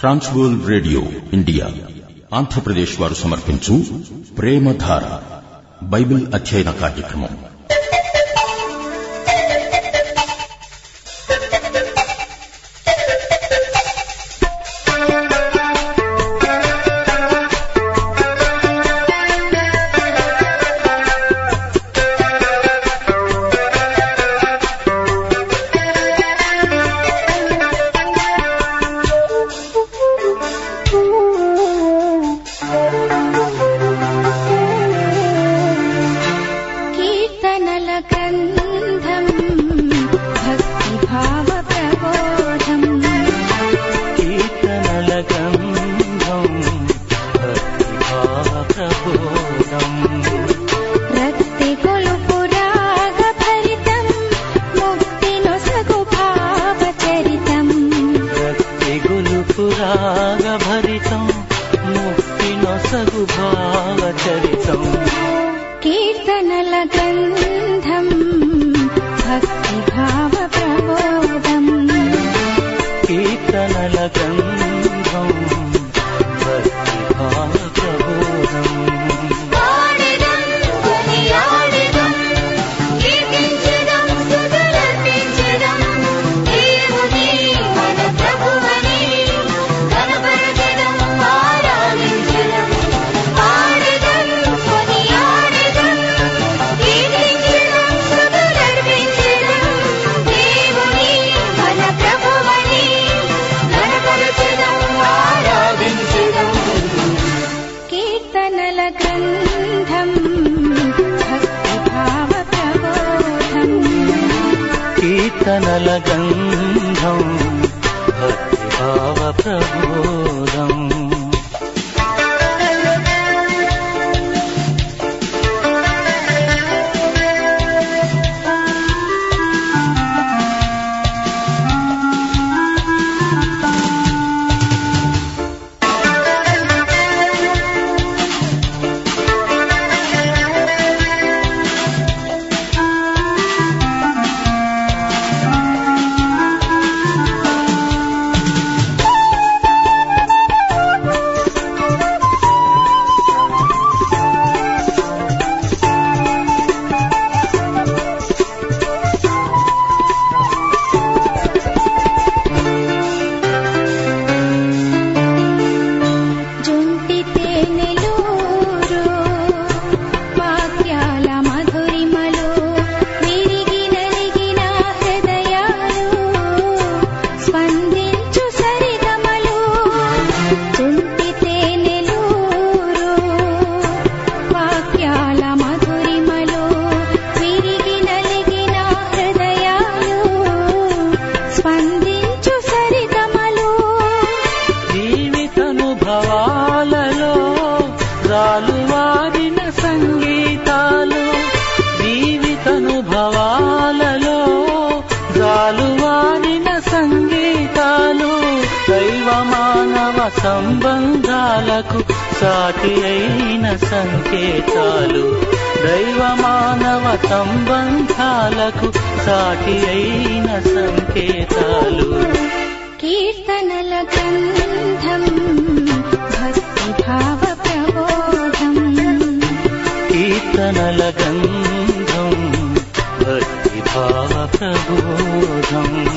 ట్రాన్స్వోల్ radio India Andhra Pradesh వారు సమర్పించు ప్రేమధార Bible అధ్యయన కార్యక్రమం. भक्तिभाव प्रबोधम् कीर्तनलकन्धम् भक्तिभाव प्रबोधम् भक्तिगुरुपुराग भरितम् मुक्तिनो मुक्तिनो सगुभावचरितम् సంబంధాలకు సాటి అయిన సంకేతాలు. దైవ మానవ సంబంధాలకు సాటి అయిన సంకేతాలు. కీర్తనల గంధం భక్తి భావ ప్రబోధం. కీర్తనల గంధం భక్తి భావ ప్రబోధం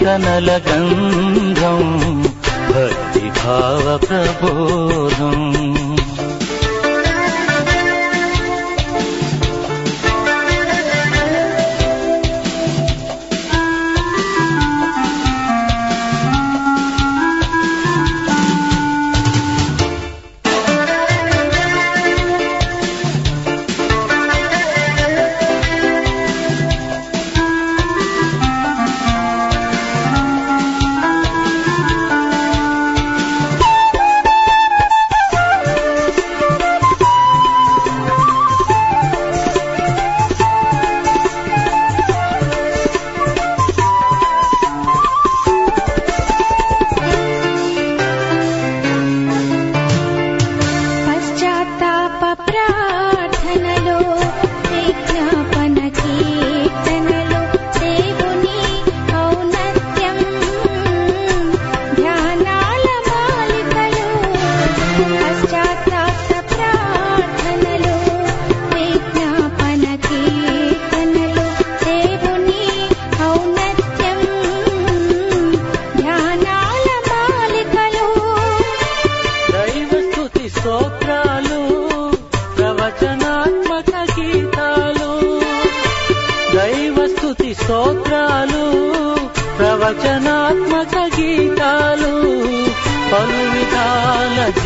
कनलगन्धम् भक्तिभावप्रबोधम्।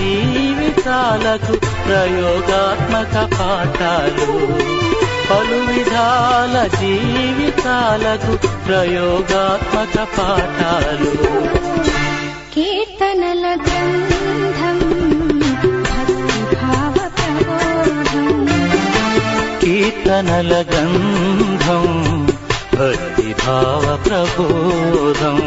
జీవితాలకు ప్రయోగాత్మక పాఠాలు. పలు విధాల జీవితాలకు ప్రయోగాత్మక పాఠాలు. కీర్తనల గ్రంథం కీర్తనల గంధం భక్తిభావ ప్రబోధం.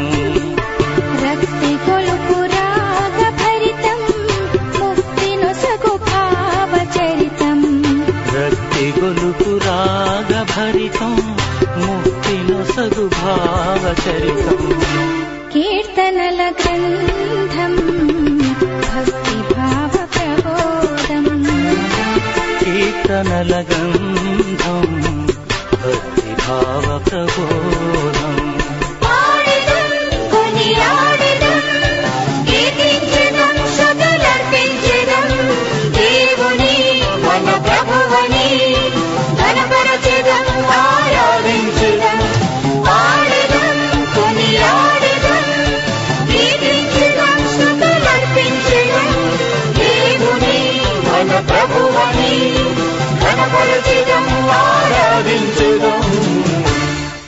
గొలుపు రాగ భరితం ముక్తి నొసగు భావ చరితం. కీర్తనల గ్రంథం ప్రబోధం. కీర్తనల గంధం భక్తిభావ ప్రబోధం. కొనియాడెదం కీర్తించెదం శతులర్పించెదం దేవుని మన ప్రభువని.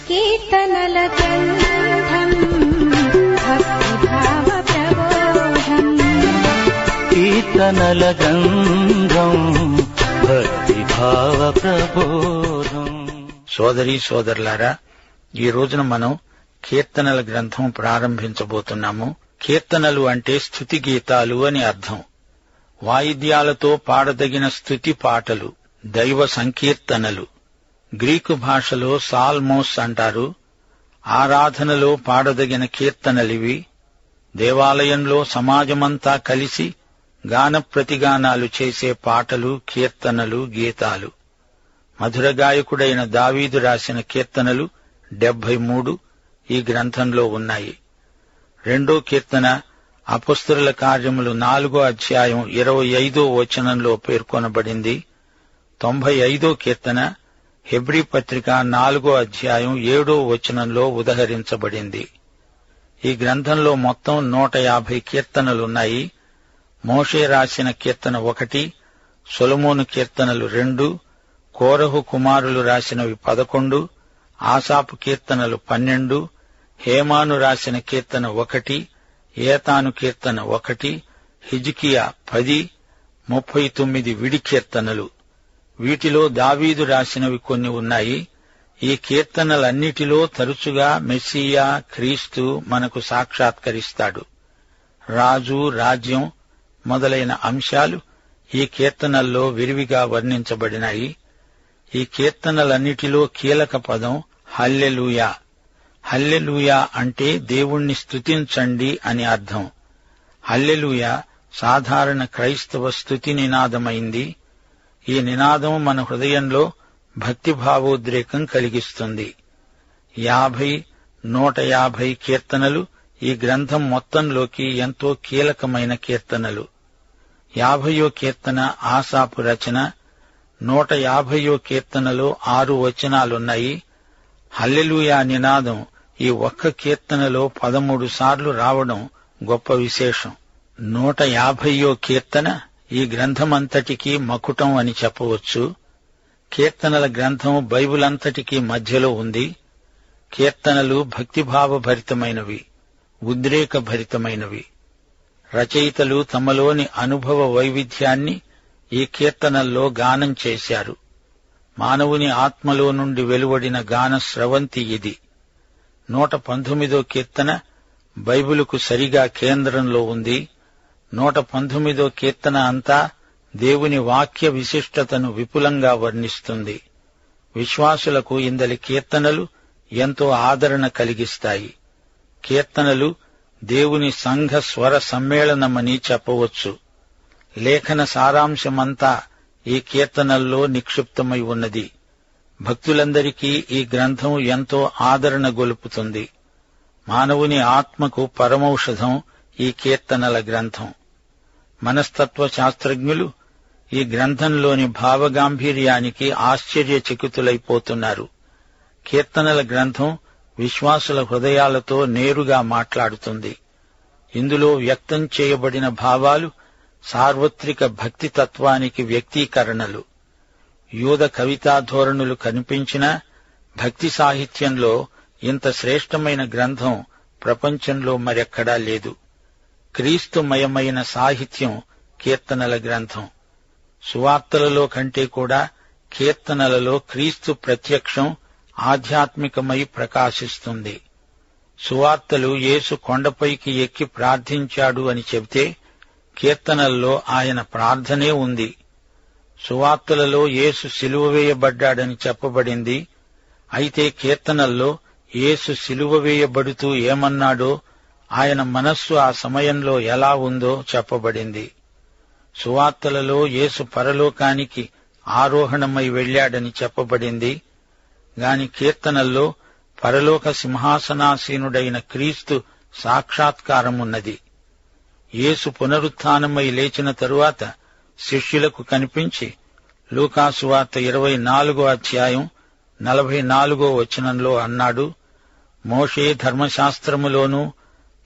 కీర్తనల గ్రంథం భక్తిభావ ప్రబోధం కీర్తనల గంధం భక్తిభావ ప్రబోధం. సోదరి సోదరులారా ఈ రోజున మనం కీర్తనల గ్రంథం ప్రారంభించబోతున్నాము. కీర్తనలు అంటే స్థుతి గీతాలు అని అర్థం. వాయిద్యాలతో పాడదగిన స్థుతి పాటలు దైవ సంకీర్తనలు. గ్రీకు భాషలో సాల్మోస్ అంటారు. ఆరాధనలో పాడదగిన కీర్తనలివి. దేవాలయంలో సమాజమంతా కలిసి గాన ప్రతిగానాలు చేసే పాటలు కీర్తనలు గీతాలు. మధుర గాయకుడైన దావీదు రాసిన కీర్తనలు డెబ్బై మూడు ఈ గ్రంథంలో ఉన్నాయి. రెండో కీర్తన అపుస్తరుల కార్యములు నాలుగో అధ్యాయం ఇరవై ఐదో వచనంలో పేర్కొనబడింది. తొంభై ఐదో కీర్తన హెబ్రి పత్రిక నాలుగో అధ్యాయం ఏడో వచనంలో ఉదహరించబడింది. ఈ గ్రంథంలో మొత్తం నూట యాభై కీర్తనలున్నాయి. మోషే రాసిన కీర్తన ఒకటి సొలమోను కీర్తనలు రెండు కోరహు కుమారులు రాసినవి పదకొండు ఆసాపు కీర్తనలు పన్నెండు హేమాను రాసిన కీర్తన ఒకటి ఏతాను కీర్తన ఒకటి హిజ్కియా పది ముప్పై తొమ్మిది విడి కీర్తనలు. వీటిలో దావీదు రాసినవి కొన్ని ఉన్నాయి. ఈ కీర్తనలన్నిటిలో తరచుగా మెస్సియా క్రీస్తు మనకు సాక్షాత్కరిస్తాడు. రాజు రాజ్యం మొదలైన అంశాలు ఈ కీర్తనల్లో విరివిగా వర్ణించబడినాయి. ఈ కీర్తనలన్నిటిలో కీలక పదం హల్లెలూయా. హల్లెలూయా అంటే దేవుణ్ణి స్తుతించండి అని అర్థం. హల్లెలూయా సాధారణ క్రైస్తవ స్తుతి నినాదమైంది. ఈ నినాదం మన హృదయంలో భక్తిభావోద్రేకం కలిగిస్తుంది. యాభై నూట యాభై కీర్తనలు ఈ గ్రంథం మొత్తంలోకి ఎంతో కీలకమైన కీర్తనలు. యాభయో కీర్తన ఆసాపు రచన నూట యాభయో కీర్తనలో ఆరు వచనాలున్నాయి. హల్లెలుయా నినాదం ఈ ఒక్క కీర్తనలో పదమూడు సార్లు రావడం గొప్ప విశేషం. నూట యాభయో కీర్తన ఈ గ్రంథమంతటికీ మకుటం అని చెప్పవచ్చు. కీర్తనల గ్రంథం బైబిల్ అంతటికీ మధ్యలో ఉంది. కీర్తనలు భక్తిభావభరితమైనవి ఉద్రేక భరితమైనవి రచయితలు తమలోని అనుభవ వైవిధ్యాన్ని ఈ కీర్తనల్లో గానం చేశారు. మానవుని ఆత్మలో నుండి వెలువడిన గాన స్రవంతి ఇది. నూట పంతొమ్మిదో కీర్తన బైబిలుకు సరిగా కేంద్రంలో ఉంది. నూట పంతొమ్మిదో కీర్తన అంతా దేవుని వాక్య విశిష్టతను విపులంగా వర్ణిస్తుంది. విశ్వాసులకు ఇందలి కీర్తనలు ఎంతో ఆదరణ కలిగిస్తాయి. కీర్తనలు దేవుని సంఘ స్వర సమ్మేళనమని చెప్పవచ్చు. లేఖన సారాంశమంతా ఈ కీర్తనల్లో నిక్షిప్తమై ఉన్నది. భక్తులందరికీ ఈ గ్రంథం ఎంతో ఆదరణ గొలుపుతుంది. మానవుని ఆత్మకు పరమౌషధం ఈ కీర్తనల గ్రంథం. మనస్తత్వ శాస్త్రజ్ఞులు ఈ గ్రంథంలోని భావగాంభీర్యానికి ఆశ్చర్యచకితులైపోతున్నారు. కీర్తనల గ్రంథం విశ్వాసుల హృదయాలతో నేరుగా మాట్లాడుతుంది. ఇందులో వ్యక్తం చేయబడిన భావాలు సార్వత్రిక భక్తి తత్వానికి వ్యక్తీకరణలు. యూద కవితా ధోరణులు భక్తి సాహిత్యంలో ఇంత శ్రేష్టమైన గ్రంథం ప్రపంచంలో మరెక్కడా లేదు. క్రీస్తుమయమైన సాహిత్యం కీర్తనల గ్రంథం. సువార్తలలో కంటే కూడా కీర్తనలలో క్రీస్తు ప్రత్యక్షం ఆధ్యాత్మికమై ప్రకాశిస్తుంది. సువార్తలు యేసు కొండపైకి ఎక్కి ప్రార్థించాడు అని చెబితే కీర్తనల్లో ఆయన ప్రార్థనే ఉంది. సువార్తలలో యేసు సిలువ వేయబడ్డాడని చెప్పబడింది. అయితే కీర్తనల్లో యేసు సిలువ వేయబడుతూ ఏమన్నాడో ఆయన మనస్సు ఆ సమయంలో ఎలా ఉందో చెప్పబడింది. సువార్తలలో యేసు పరలోకానికి ఆరోహణమై వెళ్ళాడని చెప్పబడింది. గాని కీర్తనల్లో పరలోక సింహాసనాసీనుడైన క్రీస్తు సాక్షాత్కారమున్నది. యేసు పునరుత్నమై లేచిన తరువాత శిష్యులకు కనిపించి లూకాసువార్త ఇరవై నాలుగో అధ్యాయం నలభై నాలుగో వచనంలో అన్నాడు మోషే ధర్మశాస్త్రములోనూ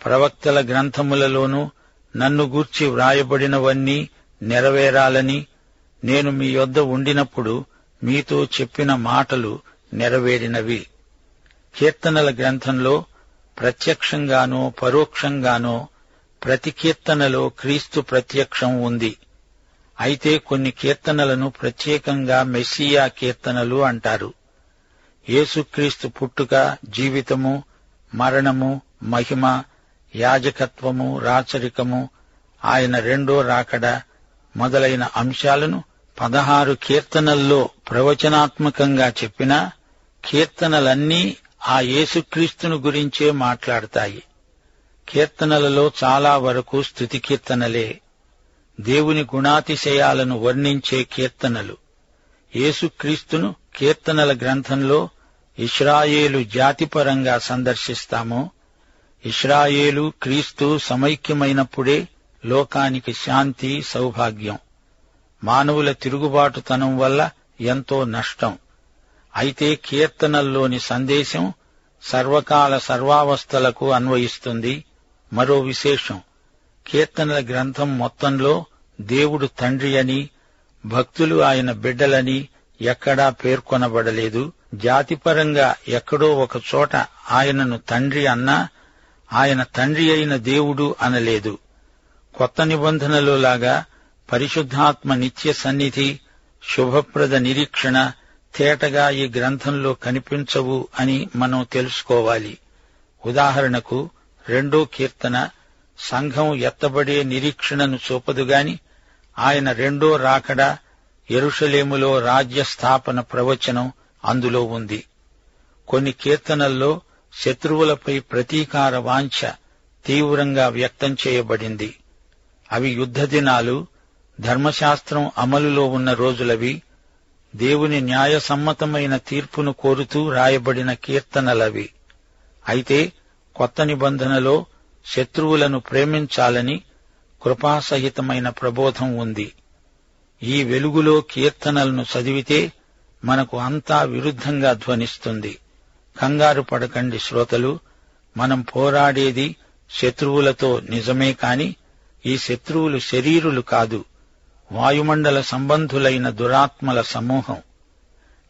ప్రవక్తల గ్రంథములలోనూ నన్ను గూర్చి వ్రాయబడినవన్నీ నెరవేరాలని నేను మీ యొద్ద ఉండినప్పుడు మీతో చెప్పిన మాటలు నెరవేరినవి. కీర్తనల గ్రంథంలో ప్రత్యక్షంగానో పరోక్షంగానో ప్రతి కీర్తనలో క్రీస్తు ప్రత్యక్షం ఉంది. అయితే కొన్ని కీర్తనలను ప్రత్యేకంగా మెస్సియా కీర్తనలు అంటారు. యేసుక్రీస్తు పుట్టుక జీవితము మరణము మహిమ యాజకత్వము రాచరికము ఆయన రెండో రాకడ మొదలైన అంశాలను పదహారు కీర్తనల్లో ప్రవచనాత్మకంగా చెప్పినా కీర్తనలన్నీ ఆ యేసుక్రీస్తును గురించే మాట్లాడతాయి. కీర్తనలలో చాలా వరకు స్థుతి కీర్తనలే. దేవుని గుణాతిశయాలను వర్ణించే కీర్తనలు. యేసుక్రీస్తును కీర్తనల గ్రంథంలో ఇస్రాయేలు జాతిపరంగా సందర్శిస్తామో. ఇస్రాయేలు క్రీస్తు సమైక్యమైనప్పుడే లోకానికి శాంతి సౌభాగ్యం. మానవుల తిరుగుబాటుతనం వల్ల ఎంతో నష్టం. అయితే కీర్తనల్లోని సందేశం సర్వకాల సర్వావస్థలకు అన్వయిస్తుంది. మరో విశేషం. కీర్తనల గ్రంథం మొత్తంలో దేవుడు తండ్రి అని భక్తులు ఆయన బిడ్డలని ఎక్కడా పేర్కొనబడలేదు. జాతిపరంగా ఎక్కడో ఒక చోట ఆయనను తండ్రి అన్నా ఆయన తండ్రి అయిన దేవుడు అనలేదు. కొత్త నిబంధనలో లాగా పరిశుద్ధాత్మ నిత్య సన్నిధి శుభప్రద నిరీక్షణ తేటగా ఈ గ్రంథంలో కనిపించవు అని మనం తెలుసుకోవాలి. ఉదాహరణకు రెండో కీర్తన సంఘం ఎత్తబడే నిరీక్షణను చూపదుగాని ఆయన రెండో రాకడ ఎరుషలేములో రాజ్య స్థాపన ప్రవచనం అందులో ఉంది. కొన్ని కీర్తనల్లో శత్రువులపై ప్రతీకార వాంఛ తీవ్రంగా వ్యక్తం చేయబడింది. అవి యుద్ధ దినాలు ధర్మశాస్త్రం అమలులో ఉన్న రోజులవి దేవుని న్యాయసమ్మతమైన తీర్పును కోరుతూ రాయబడిన కీర్తనలవి. అయితే కొత్త నిబంధనలో శత్రువులను ప్రేమించాలని కృపాసహితమైన ప్రబోధం ఉంది. ఈ వెలుగులో కీర్తనలను చదివితే మనకు అంతా విరుద్ధంగా ధ్వనిస్తుంది. కంగారు పడకండి శ్రోతలు మనం పోరాడేది శత్రువులతో నిజమే కాని ఈ శత్రువులు శరీరులు కాదు వాయుమండల సంబంధులైన దురాత్మల సమూహం.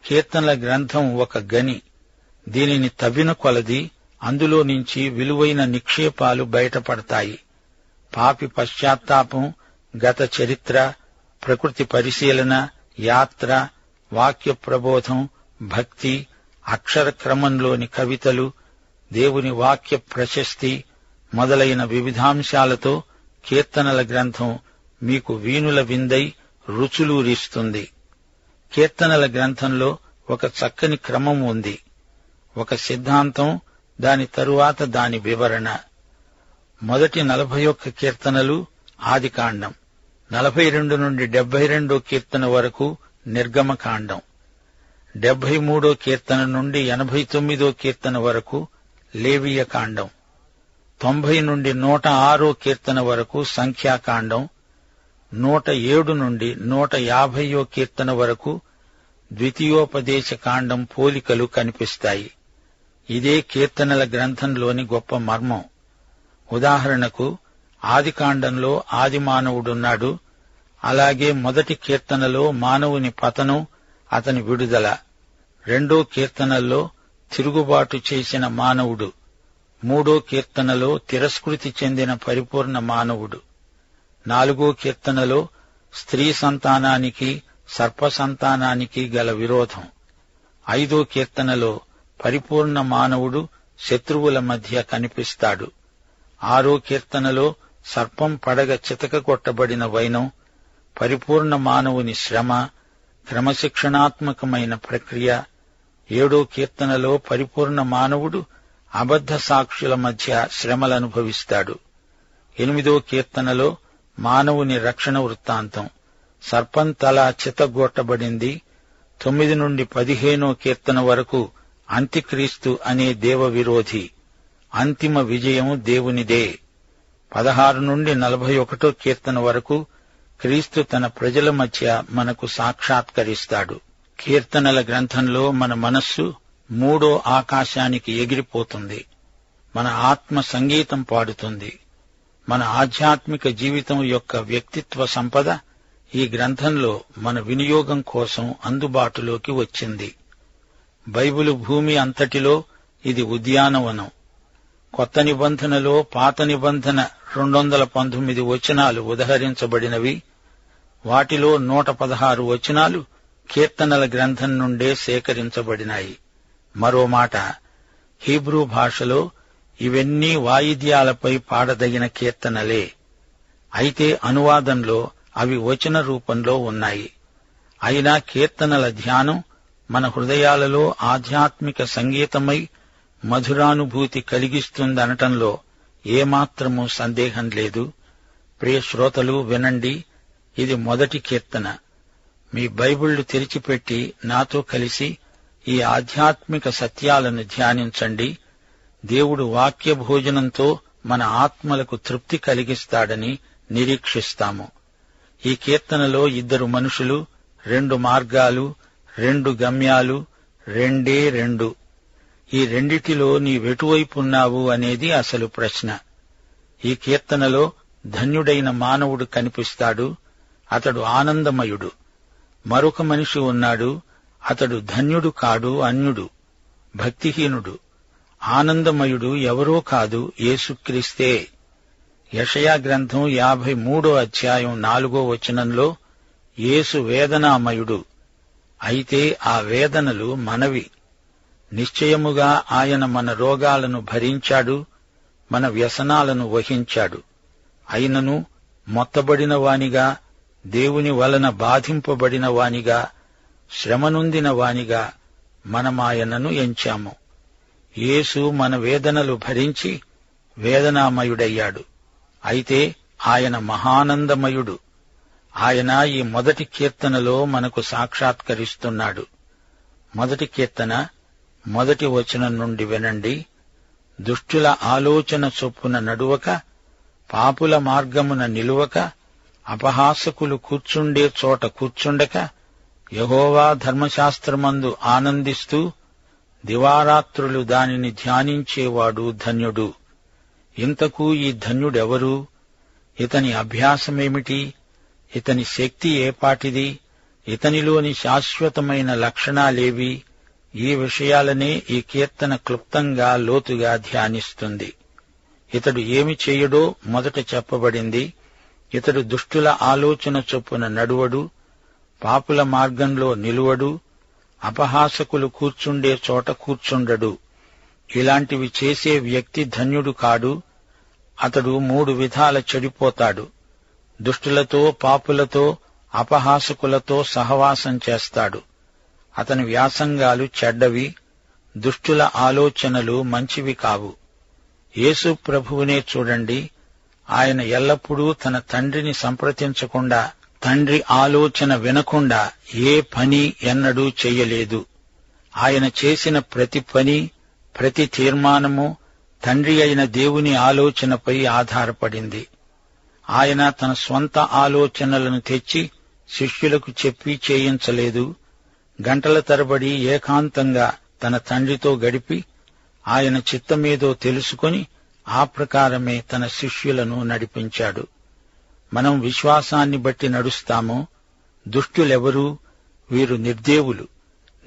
కీర్తనల గ్రంథం ఒక గని దీనిని తవ్విన కొలది అందులో నుంచి విలువైన నిక్షేపాలు బయటపడతాయి. పాపి పశ్చాత్తాపం గత చరిత్ర ప్రకృతి పరిశీలన యాత్ర వాక్య ప్రబోధం భక్తి అక్షర క్రమంలోని కవితలు దేవుని వాక్య ప్రశస్తి మొదలైన వివిధాంశాలతో కీర్తనల గ్రంథం మీకు వీణుల విందై రుచులూరిస్తుంది. కీర్తనల గ్రంథంలో ఒక చక్కని క్రమం ఉంది. ఒక సిద్ధాంతం దాని తరువాత దాని వివరణ. మొదటి నలభై ఒక్క కీర్తనలు ఆదికాండం. నలభై రెండు నుండి డెబ్బై రెండో కీర్తన వరకు నిర్గమకాండం. డెబ్బై మూడో కీర్తన నుండి ఎనభై తొమ్మిదో కీర్తన వరకు లేవియ కాండం తొంభై నుండి నూట ఆరో కీర్తన వరకు సంఖ్యాకాండం. నూట ఏడు నుండి నూట యాభైయో కీర్తన వరకు ద్వితీయోపదేశ కాండం పోలికలు కనిపిస్తాయి. ఇదే కీర్తనల గ్రంథంలోని గొప్ప మర్మం. ఉదాహరణకు ఆదికాండంలో ఆది మానవుడున్నాడు అలాగే మొదటి కీర్తనలో మానవుని పతనం అతని విడుదల. రెండో కీర్తనల్లో తిరుగుబాటు చేసిన మానవుడు మూడో కీర్తనలో తిరస్కృతి చెందిన పరిపూర్ణ మానవుడు నాలుగో కీర్తనలో స్త్రీ సంతానానికి సర్ప సంతానానికి గల విరోధం ఐదో కీర్తనలో పరిపూర్ణ మానవుడు శత్రువుల మధ్య కనిపిస్తాడు. ఆరో కీర్తనలో సర్పం పడగ చితకగొట్టబడిన వైనం పరిపూర్ణ మానవుని శ్రమ క్రమశిక్షణాత్మకమైన ప్రక్రియ. ఏడో కీర్తనలో పరిపూర్ణ మానవుడు అబద్ధ సాక్షుల మధ్య శ్రమలనుభవిస్తాడు. ఎనిమిదో కీర్తనలో మానవుని రక్షణ వృత్తాంతం. సర్పం తల చితగొట్టబడింది. తొమ్మిది నుండి పదిహేనో కీర్తన వరకు అంత్యక్రీస్తు అనే దేవ విరోధి అంతిమ విజయం దేవునిదే. పదహారు నుండి నలభై ఒకటో కీర్తన వరకు క్రీస్తు తన ప్రజల మధ్య మనకు సాక్షాత్కరిస్తాడు. కీర్తనల గ్రంథంలో మన మనస్సు మూడో ఆకాశానికి ఎగిరిపోతుంది. మన ఆత్మ సంగీతం పాడుతుంది. మన ఆధ్యాత్మిక జీవితం యొక్క వ్యక్తిత్వ సంపద ఈ గ్రంథంలో మన వినియోగం కోసం అందుబాటులోకి వచ్చింది. బైబిలు భూమి అంతటిలో ఇది ఉద్యానవనం. కొత్త నిబంధనలో పాత నిబంధన రెండు వందల పంతొమ్మిది వచనాలు ఉదహరించబడినవి. వాటిలో నూట పదహారు వచనాలు కీర్తనల గ్రంథం నుండే సేకరించబడినాయి. మరో మాట హీబ్రూ భాషలో ఇవన్నీ వాయిద్యాలపై పాడదగిన కీర్తనలే. అయితే అనువాదంలో అవి వచన రూపంలో ఉన్నాయి. అయినా కీర్తనల ధ్యానం మన హృదయాలలో ఆధ్యాత్మిక సంగీతమై మధురానుభూతి కలిగిస్తుందనటంలో ఏమాత్రము సందేహం లేదు. ప్రియ శ్రోతలు వినండి. ఇది మొదటి కీర్తన. మీ బైబిళ్ళు తెరిచిపెట్టి నాతో కలిసి ఈ ఆధ్యాత్మిక సత్యాలను ధ్యానించండి. దేవుడు వాక్య భోజనంతో మన ఆత్మలకు తృప్తి కలిగిస్తాడని నిరీక్షిస్తాము. ఈ కీర్తనలో ఇద్దరు మనుషులు రెండు మార్గాలు రెండు గమ్యాలు రెండే రెండు. ఈ రెండిటిలో నీవెటువైపున్నావు అనేది అసలు ప్రశ్న. ఈ కీర్తనలో ధన్యుడైన మానవుడు కనిపిస్తాడు అతడు ఆనందమయుడు. మరొక మనిషి ఉన్నాడు అతడు ధన్యుడు కాడు అన్యుడు భక్తిహీనుడు. ఆనందమయుడు ఎవరో కాదు యేసుక్రీస్తే. యషయా గ్రంథం యాభై మూడో అధ్యాయం నాలుగో వచనంలో యేసు వేదనామయుడు. అయితే ఆ వేదనలు మనవి. నిశ్చయముగా ఆయన మన రోగాలను భరించాడు మన వ్యసనాలను వహించాడు. అయినను మొత్తబడిన వానిగా దేవుని వలన బాధింపబడిన వానిగా శ్రమనుందిన వానిగా మనమాయనను ఎంచాము. యేసు మన వేదనలు భరించి వేదనామయుడయ్యాడు. అయితే ఆయన మహానందమయుడు. ఆయన ఈ మొదటి కీర్తనలో మనకు సాక్షాత్కరిస్తున్నాడు. మొదటి కీర్తన మొదటి వచనం నుండి వినండి. దుష్టుల ఆలోచన చొప్పున నడువక పాపుల మార్గమున నిలువక అపహాసకులు కూర్చుండే చోట కూర్చుండక యహోవా ధర్మశాస్త్రమందు ఆనందిస్తూ దివారాత్రులు దానిని ధ్యానించేవాడు ధన్యుడు. ఇంతకు ఈ ధన్యుడెవరు? ఇతని అభ్యాసమేమిటి? ఇతని శక్తి ఏపాటిది ఇతనిలోని శాశ్వతమైన లక్షణాలేవి? ఈ విషయాలనే ఈ కీర్తన క్లుప్తంగా లోతుగా ధ్యానిస్తుంది. ఇతడు ఏమి చేయడో మొదట చెప్పబడింది. ఇతడు దుష్టుల ఆలోచన చొప్పున నడువడు పాపుల మార్గంలో నిలువడు అపహాసకులు కూర్చుండే చోట కూర్చుండడు. ఇలాంటివి చేసే వ్యక్తి ధన్యుడు కాడు అతడు మూడు విధాల చెడిపోతాడు. దుష్టులతో పాపులతో అపహాసకులతో సహవాసం చేస్తాడు. అతని వ్యాసంగాలు చెడ్డవి దుష్టుల ఆలోచనలు మంచివి కావు. యేసు ప్రభువునే చూడండి. ఆయన ఎల్లప్పుడూ తన తండ్రిని సంప్రదించకుండా తండ్రి ఆలోచన వినకుండా ఏ పని ఎన్నడూ చెయ్యలేదు ఆయన చేసిన ప్రతి పని ప్రతి తీర్మానము తండ్రి అయిన దేవుని ఆలోచనపై ఆధారపడింది. ఆయన తన స్వంత ఆలోచనలను తెచ్చి శిష్యులకు చెప్పి చేయించలేదు. గంటల తరబడి ఏకాంతంగా తన తండ్రితో గడిపి ఆయన చిత్తమేదో తెలుసుకొని ఆ ప్రకారమే తన శిష్యులను నడిపించాడు. మనం విశ్వాసాన్ని బట్టి నడుస్తాము దుష్టులెవరూ వీరు నిర్దేవులు.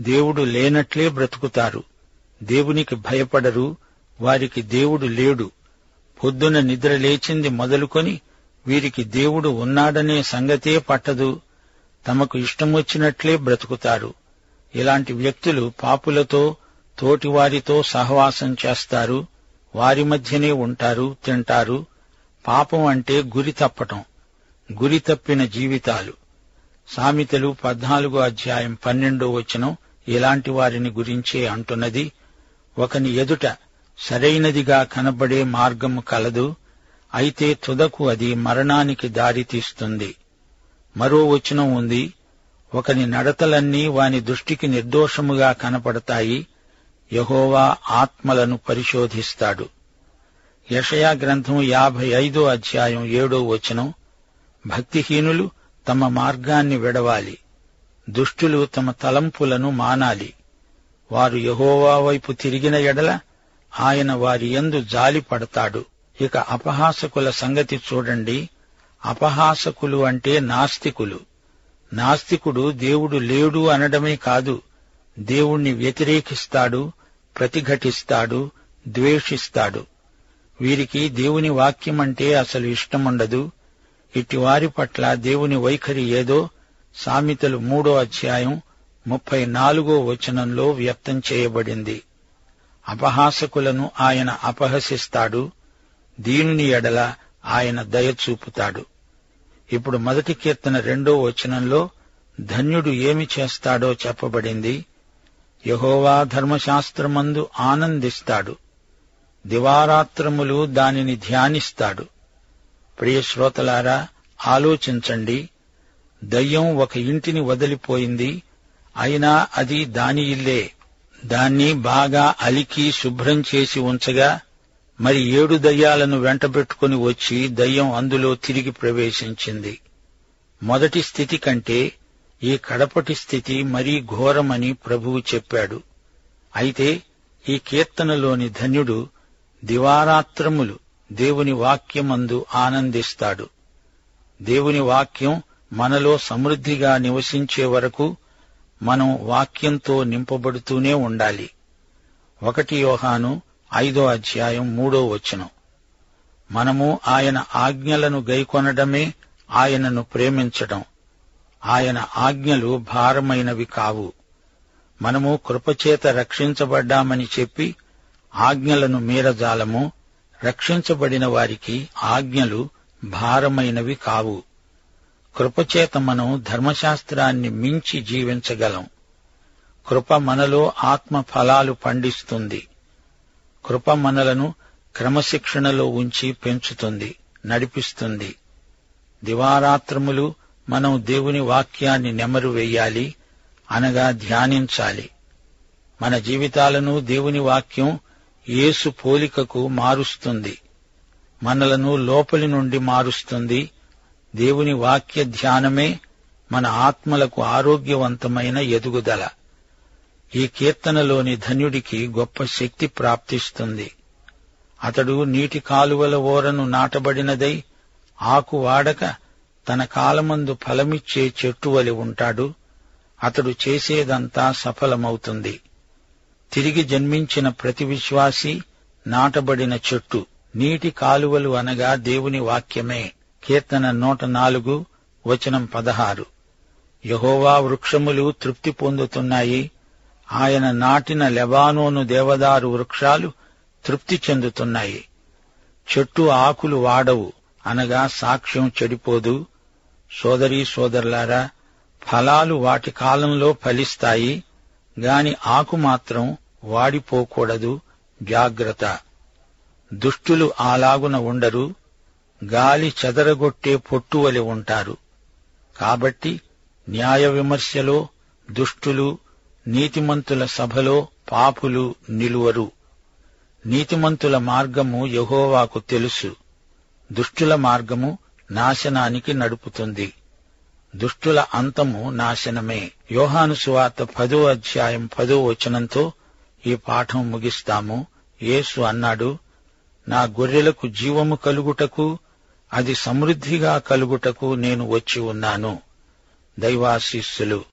దేవుడు లేనట్లే బ్రతుకుతారు. దేవునికి భయపడరు వారికి దేవుడు లేడు. పొద్దున నిద్ర లేచింది మొదలుకొని వీరికి దేవుడు ఉన్నాడనే సంగతే పట్టదు. తమకు ఇష్టమొచ్చినట్లే బ్రతుకుతారు ఇలాంటి వ్యక్తులు పాపులతో తోటివారితో సహవాసం చేస్తారు. వారి మధ్యనే ఉంటారు తింటారు. పాపం అంటే గురి తప్పటం గురి తప్పిన జీవితాలు. సామెతలు పద్నాలుగో అధ్యాయం పన్నెండో వచనం ఇలాంటి వారిని గురించే అంటున్నది. ఒకని ఎదుట సరైనదిగా కనబడే మార్గము కలదు. అయితే తుదకు అది మరణానికి దారితీస్తుంది మరో వచనం ఉంది ఒకని నడతలన్నీ వాని దృష్టికి నిర్దోషముగా కనపడతాయి యహోవా ఆత్మలను పరిశోధిస్తాడు. యషయా గ్రంథం యాభై ఐదో అధ్యాయం ఏడో వచనం భక్తిహీనులు తమ మార్గాన్ని విడవాలి దుష్టులు తమ తలంపులను మానాలి. వారు యహోవా వైపు తిరిగిన ఎడల ఆయన వారి యందు జాలి పడతాడు ఇక అపహాసకుల సంగతి చూడండి. అపహాసకులు అంటే నాస్తికులు. నాస్తికుడు దేవుడు లేడు అనడమే కాదు దేవుణ్ణి వ్యతిరేకిస్తాడు ప్రతిఘటిస్తాడు ద్వేషిస్తాడు. వీరికి దేవుని వాక్యమంటే అసలు ఇష్టముండదు. ఇటివారి పట్ల దేవుని వైఖరి ఏదో సామెతలు మూడో అధ్యాయం ముప్పై నాలుగో వచనంలో వ్యక్తం చేయబడింది. అపహాసకులను ఆయన అపహసిస్తాడు దీనిని ఎడల ఆయన దయ చూపుతాడు. ఇప్పుడు మొదటి కీర్తన రెండో వచనంలో ధన్యుడు ఏమి చేస్తాడో చెప్పబడింది. యహోవా ధర్మశాస్త్రమందు ఆనందిస్తాడు. దివారాత్రములు దానిని ధ్యానిస్తాడు. ప్రియ శ్రోతలారా ఆలోచించండి. దయ్యం ఒక ఇంటిని వదిలిపోయింది. అయినా అది దాని ఇల్లే. దాన్ని బాగా అలికి శుభ్రం చేసి ఉంచగా మరి ఏడు దయ్యాలను వెంటబెట్టుకుని వచ్చి దయ్యం అందులో తిరిగి ప్రవేశించింది. మొదటి స్థితి కంటే ఈ కడపటి స్థితి మరీ ఘోరమని ప్రభువు చెప్పాడు. అయితే ఈ కీర్తనలోని ధన్యుడు దివారాత్రములు దేవుని వాక్యమందు ఆనందిస్తాడు. దేవుని వాక్యం మనలో సమృద్ధిగా నివసించే వరకు మనం వాక్యంతో నింపబడుతూనే ఉండాలి. ఒకటి యోహాను ఐదో అధ్యాయం మూడో వచనం. మనము ఆయన ఆజ్ఞలను గైకొనడమే ఆయనను ప్రేమించడం. ఆయన ఆజ్ఞలు భారమైనవి కావు. మనము కృపచేత రక్షించబడ్డామని చెప్పి ఆజ్ఞలను మీరజాలము. రక్షించబడిన వారికి ఆజ్ఞలు భారమైనవి కావు. కృపచేత మనం ధర్మశాస్త్రాన్ని మించి జీవించగలం. కృప మనలో ఆత్మ ఫలాలు పండిస్తుంది. కృప మనలను క్రమశిక్షణలో ఉంచి పెంచుతుంది నడిపిస్తుంది. దివారాత్రములు మనం దేవుని వాక్యాన్ని నెమరు వెయ్యాలి అనగా ధ్యానించాలి. మన జీవితాలను దేవుని వాక్యం యేసు పోలికకు మారుస్తుంది. మనలను లోపలి నుండి మారుస్తుంది. దేవుని వాక్య ధ్యానమే మన ఆత్మలకు ఆరోగ్యవంతమైన ఎదుగుదల. ఈ కీర్తనలోని ధన్యుడికి గొప్ప శక్తి ప్రాప్తిస్తుంది. అతడు నీటి కాలువల ఓరను నాటబడినదై ఆకు వాడక తన కాలమందు ఫలమిచ్చే చెట్టు వలి ఉంటాడు. అతడు చేసేదంతా సఫలమవుతుంది. తిరిగి జన్మించిన ప్రతి విశ్వాసి నాటబడిన చెట్టు. నీటి కాలువలు అనగా దేవుని వాక్యమే. కీర్తన నూట నాలుగు వచనం పదహారు. యహోవా వృక్షములు తృప్తి పొందుతున్నాయి. ఆయన నాటిన లెబానోను దేవదారు వృక్షాలు తృప్తి చెందుతున్నాయి. చెట్టు ఆకులు వాడవు అనగా సాక్ష్యం చెడిపోదు. సోదరీ సోదరులారా ఫలాలు వాటి కాలంలో ఫలిస్తాయి గాని ఆకు మాత్రం వాడిపోకూడదు. జాగ్రత్త. దుష్టులు అలాగున ఉండరు గాలి చెదరగొట్టే పొట్టువలి ఉంటారు. కాబట్టి న్యాయ విమర్శలో దుష్టులు నీతిమంతుల సభలో పాపులు నిలువరు. నీతిమంతుల మార్గము యహోవాకు తెలుసు. దుష్టుల మార్గము నాశనానికి నడుపుతుంది. దుష్టుల అంతము నాశనమే. యోహాను సువార్త పదో అధ్యాయం పదో వచనంతో ఈ పాఠం ముగిస్తాము. యేసు అన్నాడు నా గొర్రెలకు జీవము కలుగుటకు అది సమృద్ధిగా కలుగుటకు నేను వచ్చి ఉన్నాను. దైవాశీస్సులు.